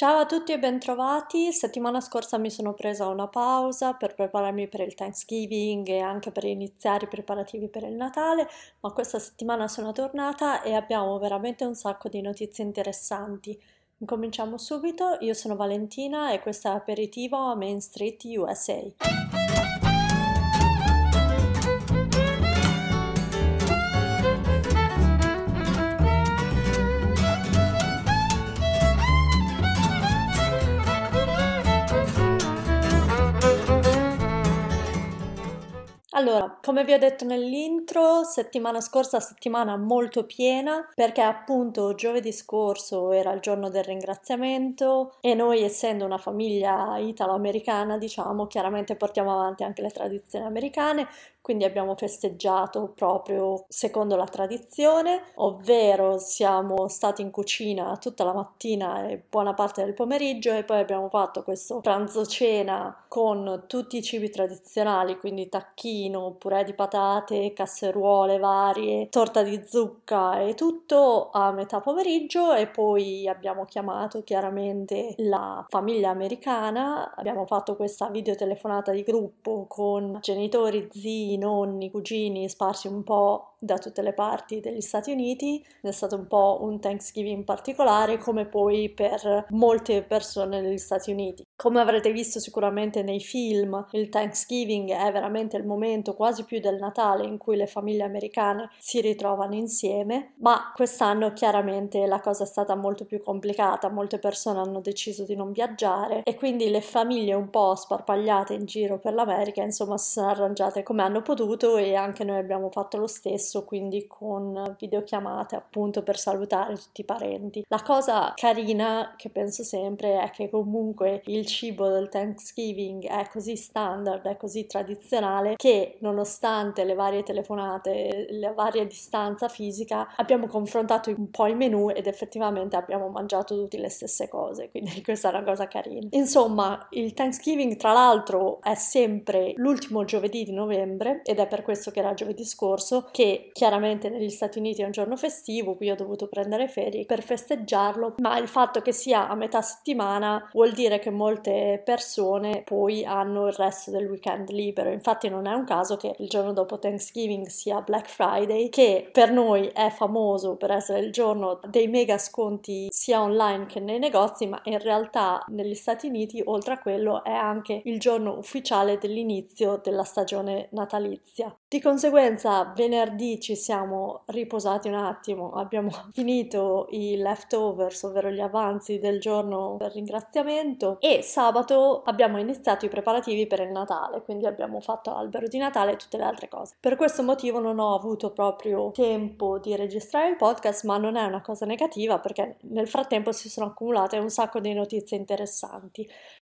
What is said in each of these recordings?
Ciao a tutti e bentrovati. Settimana scorsa mi sono presa una pausa per prepararmi per il Thanksgiving e anche per iniziare i preparativi per il Natale, ma questa settimana sono tornata e abbiamo veramente un sacco di notizie interessanti. Incominciamo subito. Io sono Valentina e questo è Aperitivo a Main Street USA. Allora, come vi ho detto nell'intro, settimana scorsa, settimana molto piena, perché appunto giovedì scorso era il giorno del ringraziamento e noi essendo una famiglia italo-americana, diciamo, chiaramente portiamo avanti anche le tradizioni americane, quindi abbiamo festeggiato proprio secondo la tradizione, ovvero siamo stati in cucina tutta la mattina e buona parte del pomeriggio e poi abbiamo fatto questo pranzo cena con tutti i cibi tradizionali, quindi tacchino, purè di patate, casseruole varie, torta di zucca e tutto a metà pomeriggio e poi abbiamo chiamato chiaramente la famiglia americana, abbiamo fatto questa videotelefonata di gruppo con genitori, zii, nonni, cugini sparsi un po' da tutte le parti degli Stati Uniti, è stato un po' un Thanksgiving particolare come poi per molte persone negli Stati Uniti. Come avrete visto sicuramente nei film, il Thanksgiving è veramente il momento quasi più del Natale in cui le famiglie americane si ritrovano insieme, ma quest'anno chiaramente la cosa è stata molto più complicata, molte persone hanno deciso di non viaggiare e quindi le famiglie un po' sparpagliate in giro per l'America, insomma, si sono arrangiate come hanno potuto e anche noi abbiamo fatto lo stesso spesso quindi con videochiamate appunto per salutare tutti i parenti. La cosa carina che penso sempre è che comunque il cibo del Thanksgiving è così standard, è così tradizionale che nonostante le varie telefonate, la varia distanza fisica, abbiamo confrontato un po' i menù ed effettivamente abbiamo mangiato tutte le stesse cose, quindi questa è una cosa carina. Insomma, il Thanksgiving tra l'altro è sempre l'ultimo giovedì di novembre ed è per questo che era giovedì scorso che chiaramente negli Stati Uniti è un giorno festivo, qui ho dovuto prendere ferie per festeggiarlo, ma il fatto che sia a metà settimana vuol dire che molte persone poi hanno il resto del weekend libero. Infatti non è un caso che il giorno dopo Thanksgiving sia Black Friday, che per noi è famoso per essere il giorno dei mega sconti sia online che nei negozi, ma in realtà negli Stati Uniti oltre a quello è anche il giorno ufficiale dell'inizio della stagione natalizia. Di conseguenza venerdì ci siamo riposati un attimo, abbiamo finito i leftovers, ovvero gli avanzi del giorno per ringraziamento e sabato abbiamo iniziato i preparativi per il Natale, quindi abbiamo fatto albero di Natale e tutte le altre cose. Per questo motivo non ho avuto proprio tempo di registrare il podcast, ma non è una cosa negativa perché nel frattempo si sono accumulate un sacco di notizie interessanti.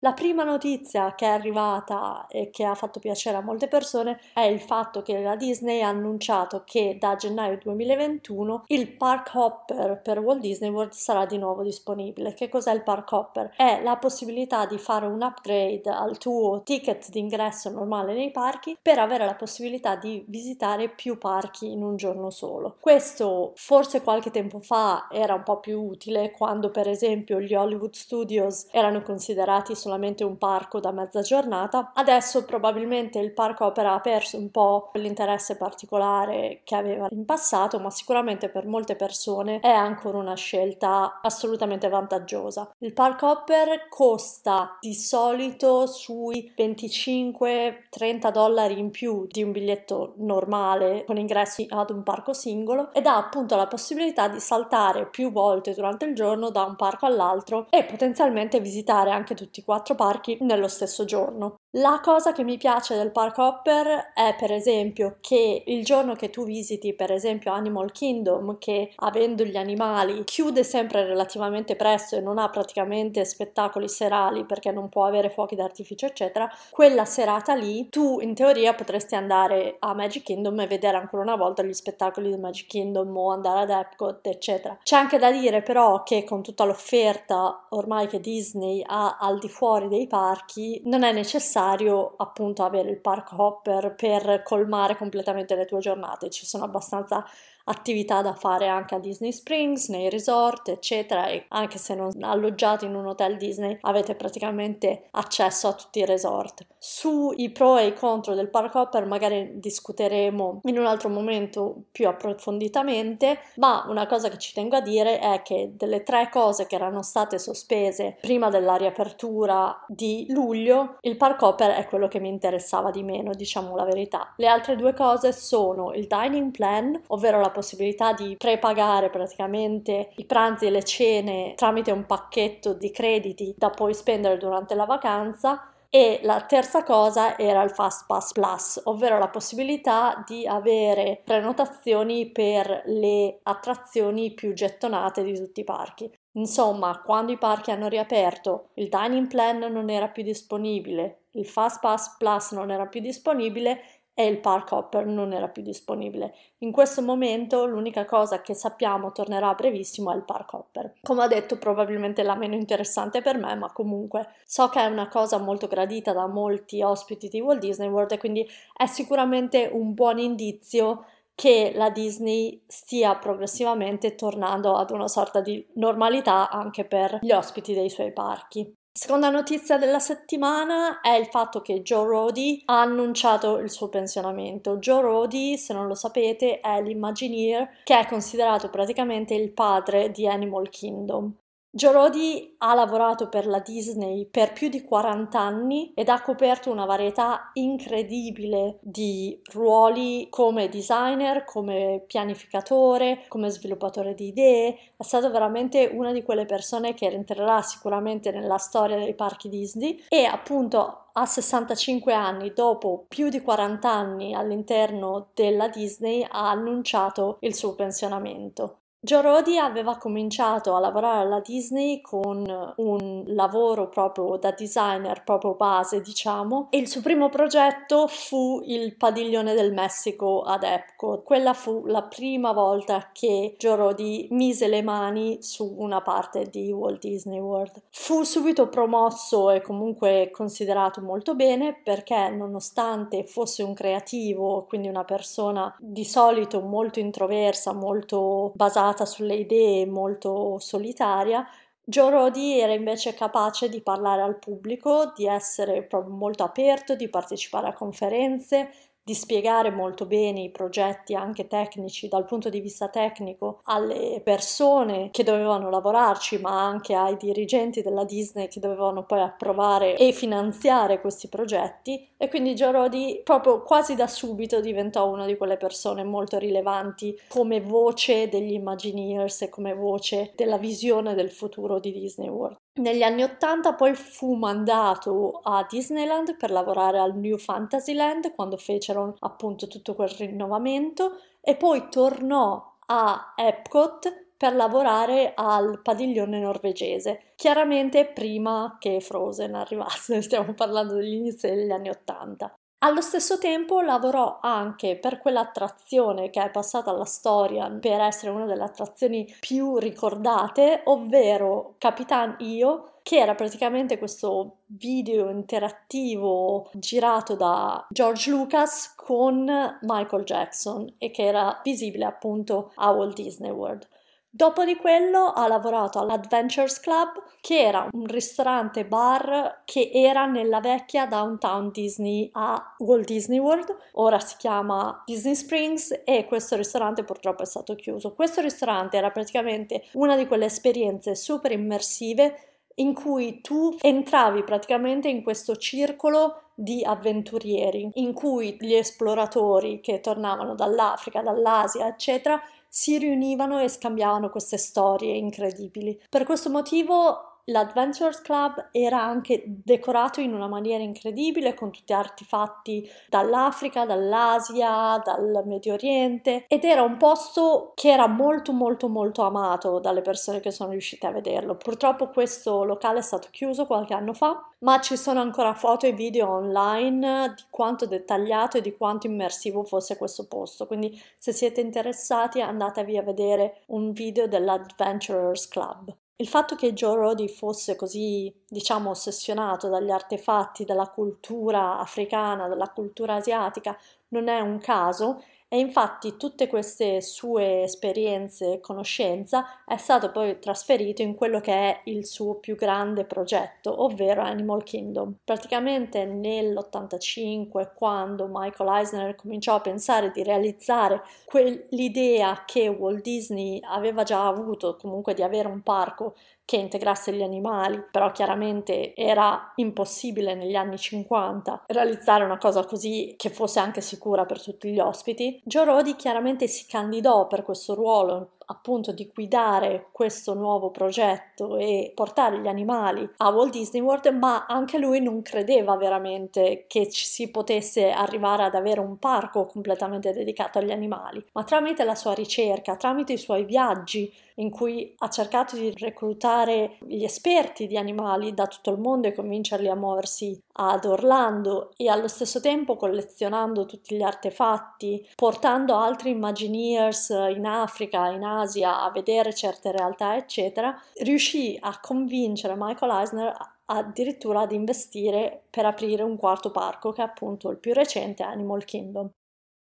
La prima notizia che è arrivata e che ha fatto piacere a molte persone è il fatto che la Disney ha annunciato che da gennaio 2021 il Park Hopper per Walt Disney World sarà di nuovo disponibile. Che cos'è il Park Hopper? È la possibilità di fare un upgrade al tuo ticket d'ingresso normale nei parchi per avere la possibilità di visitare più parchi in un giorno solo. Questo forse qualche tempo fa era un po' più utile quando per esempio gli Hollywood Studios erano considerati solamente un parco da mezza giornata. Adesso probabilmente il parco opera ha perso un po' l'interesse particolare che aveva in passato, ma sicuramente per molte persone è ancora una scelta assolutamente vantaggiosa. Il park hopper costa di solito sui 25-30 dollari in più di un biglietto normale con ingressi ad un parco singolo ed ha appunto la possibilità di saltare più volte durante il giorno da un parco all'altro e potenzialmente visitare anche tutti quattro quattro parchi nello stesso giorno. La cosa che mi piace del park hopper è per esempio che il giorno che tu visiti per esempio Animal Kingdom che avendo gli animali chiude sempre relativamente presto e non ha praticamente spettacoli serali perché non può avere fuochi d'artificio eccetera, quella serata lì tu in teoria potresti andare a Magic Kingdom e vedere ancora una volta gli spettacoli di Magic Kingdom o andare ad Epcot eccetera. C'è anche da dire però che con tutta l'offerta ormai che Disney ha al di fuori dei parchi non è necessario necessario appunto avere il park hopper per colmare completamente le tue giornate, ci sono abbastanza attività da fare anche a Disney Springs, nei resort, eccetera, e anche se non alloggiate in un hotel Disney avete praticamente accesso a tutti i resort. Sui pro e i contro del park hopper magari discuteremo in un altro momento più approfonditamente, ma una cosa che ci tengo a dire è che delle tre cose che erano state sospese prima della riapertura di luglio, il park hopper è quello che mi interessava di meno, diciamo la verità. Le altre due cose sono il dining plan, ovvero la possibilità di prepagare praticamente i pranzi e le cene tramite un pacchetto di crediti da poi spendere durante la vacanza e la terza cosa era il Fast Pass Plus, ovvero la possibilità di avere prenotazioni per le attrazioni più gettonate di tutti i parchi. Insomma, quando i parchi hanno riaperto, il dining plan non era più disponibile, il Fast Pass Plus non era più disponibile e il Park Hopper non era più disponibile. In questo momento l'unica cosa che sappiamo tornerà brevissimo è il Park Hopper. Come ho detto, probabilmente la meno interessante per me, ma comunque so che è una cosa molto gradita da molti ospiti di Walt Disney World e quindi è sicuramente un buon indizio che la Disney stia progressivamente tornando ad una sorta di normalità anche per gli ospiti dei suoi parchi. Seconda notizia della settimana è il fatto che Joe Rodi ha annunciato il suo pensionamento. Joe Rodi, se non lo sapete, è l'Imagineer che è considerato praticamente il padre di Animal Kingdom. Joe Rodi ha lavorato per la Disney per più di 40 anni ed ha coperto una varietà incredibile di ruoli come designer, come pianificatore, come sviluppatore di idee. È stato veramente una di quelle persone che rientrerà sicuramente nella storia dei parchi Disney e appunto a 65 anni, dopo più di 40 anni all'interno della Disney, ha annunciato il suo pensionamento. Joe Rodi aveva cominciato a lavorare alla Disney con un lavoro proprio da designer, proprio base, diciamo, e il suo primo progetto fu il padiglione del Messico ad Epcot. Quella fu la prima volta che Joe Rodi mise le mani su una parte di Walt Disney World. Fu subito promosso e comunque considerato molto bene perché nonostante fosse un creativo, quindi una persona di solito molto introversa, molto basata basata sulle idee, molto solitaria, Joe Rodi era invece capace di parlare al pubblico, di essere proprio molto aperto, di partecipare a conferenze, di spiegare molto bene i progetti anche tecnici dal punto di vista tecnico alle persone che dovevano lavorarci, ma anche ai dirigenti della Disney che dovevano poi approvare e finanziare questi progetti. E quindi Joe Rodi proprio quasi da subito diventò una di quelle persone molto rilevanti come voce degli Imagineers e come voce della visione del futuro di Disney World. Negli anni Ottanta poi fu mandato a Disneyland per lavorare al New Fantasyland quando fecero appunto tutto quel rinnovamento e poi tornò a Epcot per lavorare al padiglione norvegese, chiaramente prima che Frozen arrivasse, stiamo parlando degli inizi degli anni Ottanta. Allo stesso tempo lavorò anche per quell'attrazione che è passata alla storia per essere una delle attrazioni più ricordate, ovvero Capitan Io, che era praticamente questo video interattivo girato da George Lucas con Michael Jackson e che era visibile appunto a Walt Disney World. Dopo di quello ha lavorato all'Adventures Club, che era un ristorante bar che era nella vecchia downtown Disney a Walt Disney World. Ora si chiama Disney Springs e questo ristorante purtroppo è stato chiuso. Questo ristorante era praticamente una di quelle esperienze super immersive in cui tu entravi praticamente in questo circolo di avventurieri, in cui gli esploratori che tornavano dall'Africa, dall'Asia, eccetera, si riunivano e scambiavano queste storie incredibili. Per questo motivo L'Adventures Club era anche decorato in una maniera incredibile con tutti artefatti dall'Africa, dall'Asia, dal Medio Oriente ed era un posto che era molto molto molto amato dalle persone che sono riuscite a vederlo. Purtroppo questo locale è stato chiuso qualche anno fa, ma ci sono ancora foto e video online di quanto dettagliato e di quanto immersivo fosse questo posto. Quindi se siete interessati andatevi a vedere un video dell'Adventurers Club. Il fatto che Joe Rodi fosse così, diciamo, ossessionato dagli artefatti della cultura africana, della cultura asiatica, non è un caso e infatti tutte queste sue esperienze e conoscenza è stato poi trasferito in quello che è il suo più grande progetto, ovvero Animal Kingdom. Praticamente nell'85, quando Michael Eisner cominciò a pensare di realizzare quell'idea che Walt Disney aveva già avuto, comunque di avere un parco che integrasse gli animali, però chiaramente era impossibile negli anni 50 realizzare una cosa così che fosse anche sicura per tutti gli ospiti. Rodi chiaramente si candidò per questo ruolo appunto di guidare questo nuovo progetto e portare gli animali a Walt Disney World, ma anche lui non credeva veramente che ci si potesse arrivare ad avere un parco completamente dedicato agli animali, ma tramite la sua ricerca, tramite i suoi viaggi in cui ha cercato di reclutare gli esperti di animali da tutto il mondo e convincerli a muoversi ad Orlando e allo stesso tempo collezionando tutti gli artefatti, portando altri Imagineers in Africa, in Asia a vedere certe realtà, eccetera, riuscì a convincere Michael Eisner addirittura ad investire per aprire un quarto parco che è appunto il più recente Animal Kingdom.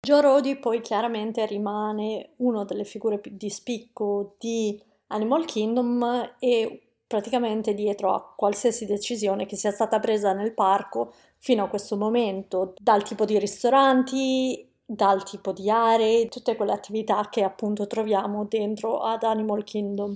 Joe Rodi poi chiaramente rimane una delle figure di spicco di Animal Kingdom e praticamente dietro a qualsiasi decisione che sia stata presa nel parco fino a questo momento, dal tipo di ristoranti, dal tipo di aree, tutte quelle attività che appunto troviamo dentro ad Animal Kingdom.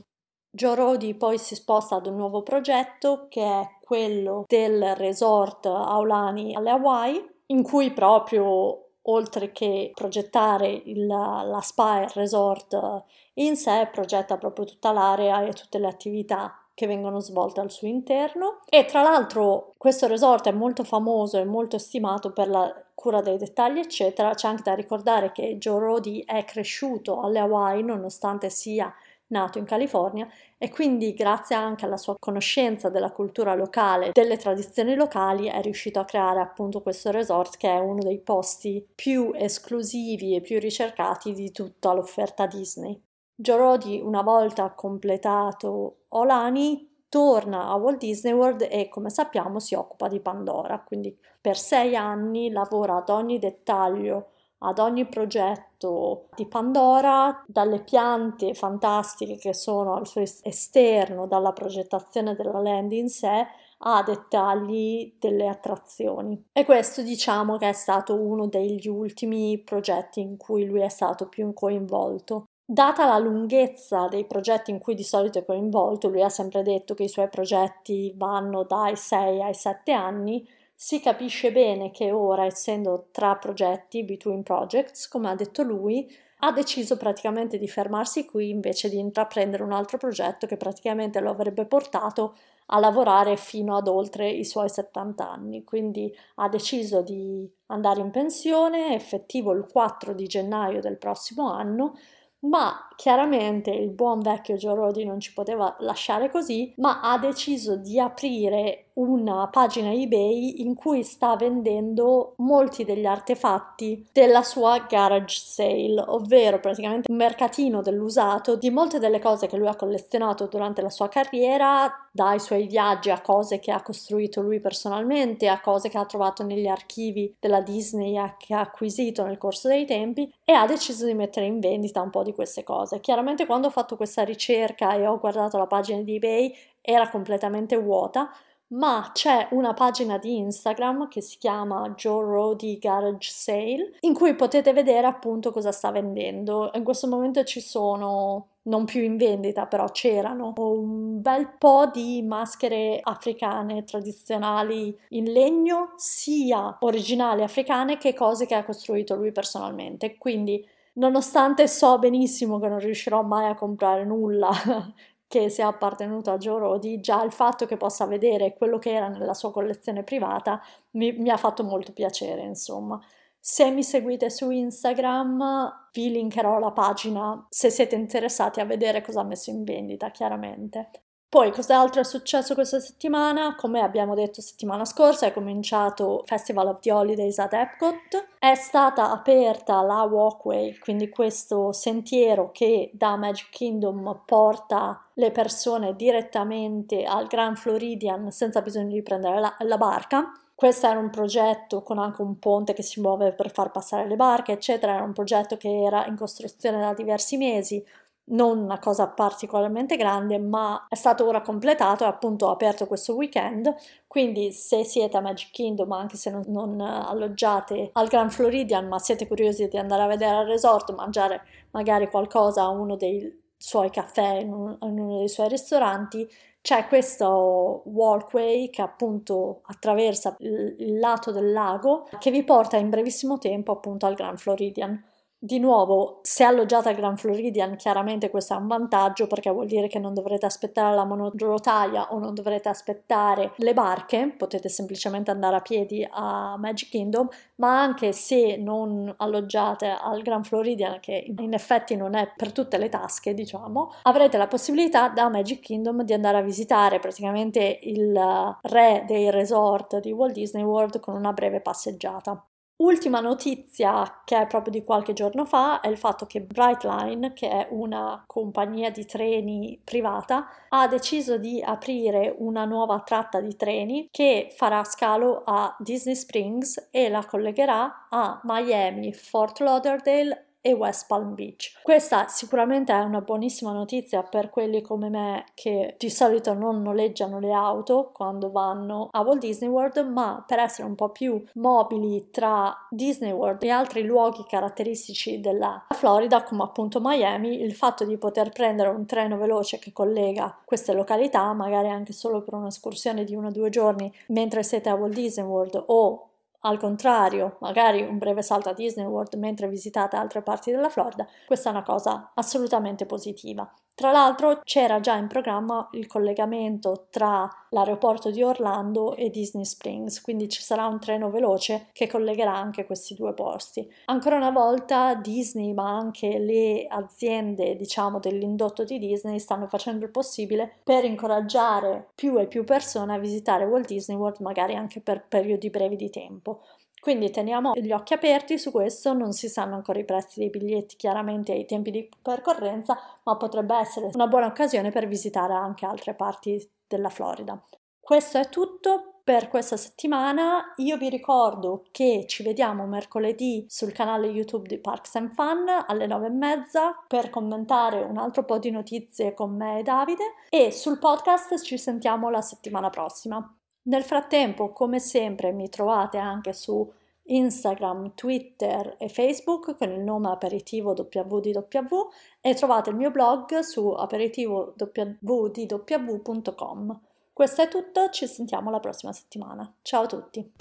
Joe Rodi poi si sposta ad un nuovo progetto che è quello del resort Aulani alle Hawaii, in cui proprio oltre che progettare il, la spa e il resort in sé, progetta proprio tutta l'area e tutte le attività che vengono svolte al suo interno. E tra l'altro questo resort è molto famoso e molto stimato per la cura dei dettagli eccetera. C'è anche da ricordare che Joe Rodi è cresciuto alle Hawaii nonostante sia nato in California e quindi grazie anche alla sua conoscenza della cultura locale, delle tradizioni locali, è riuscito a creare appunto questo resort che è uno dei posti più esclusivi e più ricercati di tutta l'offerta Disney. Jorodi, una volta completato Olani, torna a Walt Disney World e come sappiamo si occupa di Pandora, quindi per sei anni lavora ad ogni dettaglio ad ogni progetto di Pandora, dalle piante fantastiche che sono al suo esterno, dalla progettazione della land in sé, a dettagli delle attrazioni. E questo diciamo che è stato uno degli ultimi progetti in cui lui è stato più coinvolto. Data la lunghezza dei progetti in cui di solito è coinvolto, lui ha sempre detto che i suoi progetti vanno dai 6 ai 7 anni, si capisce bene che ora, essendo tra progetti, between projects, come ha detto lui, ha deciso praticamente di fermarsi qui invece di intraprendere un altro progetto che praticamente lo avrebbe portato a lavorare fino ad oltre i suoi 70 anni. Quindi ha deciso di andare in pensione, effettivo il 4 di gennaio del prossimo anno, ma chiaramente il buon vecchio Joe Rodi non ci poteva lasciare così, ma ha deciso di aprire una pagina eBay in cui sta vendendo molti degli artefatti della sua garage sale, ovvero praticamente un mercatino dell'usato di molte delle cose che lui ha collezionato durante la sua carriera, dai suoi viaggi a cose che ha costruito lui personalmente, a cose che ha trovato negli archivi della Disney che ha acquisito nel corso dei tempi e ha deciso di mettere in vendita un po' di queste cose. Chiaramente quando ho fatto questa ricerca e ho guardato la pagina di eBay era completamente vuota, ma c'è una pagina di Instagram che si chiama Joe Rodi Garage Sale in cui potete vedere appunto cosa sta vendendo. In questo momento ci sono non più in vendita, però c'erano un bel po' di maschere africane tradizionali in legno, sia originali africane che cose che ha costruito lui personalmente. Quindi, nonostante so benissimo che non riuscirò mai a comprare nulla che sia appartenuto a Joe Rodi, già il fatto che possa vedere quello che era nella sua collezione privata mi, mi ha fatto molto piacere, insomma. Se mi seguite su Instagram vi linkerò la pagina se siete interessati a vedere cosa ha messo in vendita, chiaramente. Poi, cos'altro è successo questa settimana? Come abbiamo detto settimana scorsa, è cominciato Festival of the Holidays ad Epcot. È stata aperta la walkway, quindi questo sentiero che da Magic Kingdom porta le persone direttamente al Grand Floridian senza bisogno di prendere la, la barca. Questo era un progetto con anche un ponte che si muove per far passare le barche, eccetera. Era un progetto che era in costruzione da diversi mesi non una cosa particolarmente grande, ma è stato ora completato e appunto aperto questo weekend. Quindi, se siete a Magic Kingdom, anche se non, non alloggiate al Grand Floridian, ma siete curiosi di andare a vedere al resort, mangiare magari qualcosa a uno dei suoi caffè, in, un, in uno dei suoi ristoranti, c'è questo walkway che appunto attraversa il, lato del lago che vi porta in brevissimo tempo appunto al Grand Floridian. Di nuovo, se alloggiate al Grand Floridian, chiaramente questo è un vantaggio perché vuol dire che non dovrete aspettare la monorotaia o non dovrete aspettare le barche, potete semplicemente andare a piedi a Magic Kingdom, ma anche se non alloggiate al Grand Floridian, che in effetti non è per tutte le tasche, diciamo, avrete la possibilità da Magic Kingdom di andare a visitare praticamente il re dei resort di Walt Disney World con una breve passeggiata. Ultima notizia che è proprio di qualche giorno fa è il fatto che Brightline, che è una compagnia di treni privata, ha deciso di aprire una nuova tratta di treni che farà scalo a Disney Springs e la collegherà a Miami, Fort Lauderdale e West Palm Beach. Questa sicuramente è una buonissima notizia per quelli come me che di solito non noleggiano le auto quando vanno a Walt Disney World, ma per essere un po' più mobili tra Disney World e altri luoghi caratteristici della Florida, come appunto Miami, il fatto di poter prendere un treno veloce che collega queste località, magari anche solo per un'escursione di uno o due giorni mentre siete a Walt Disney World o al contrario, magari un breve salto a Disney World mentre visitate altre parti della Florida, questa è una cosa assolutamente positiva. Tra l'altro c'era già in programma il collegamento tra l'aeroporto di Orlando e Disney Springs, quindi ci sarà un treno veloce che collegherà anche questi due posti. Ancora una volta Disney, ma anche le aziende, diciamo, dell'indotto di Disney stanno facendo il possibile per incoraggiare più e più persone a visitare Walt Disney World, magari anche per periodi brevi di tempo. Quindi teniamo gli occhi aperti su questo, non si sanno ancora i prezzi dei biglietti chiaramente ai tempi di percorrenza, ma potrebbe essere una buona occasione per visitare anche altre parti della Florida. Questo è tutto per questa settimana. Io vi ricordo che ci vediamo mercoledì sul canale YouTube di Parks and Fun alle 9 e mezza per commentare un altro po' di notizie con me e Davide e sul podcast ci sentiamo la settimana prossima. Nel frattempo, come sempre, mi trovate anche su Instagram, Twitter e Facebook con il nome aperitivo www e trovate il mio blog su aperitivodwdw.com. Questo è tutto, ci sentiamo la prossima settimana. Ciao a tutti!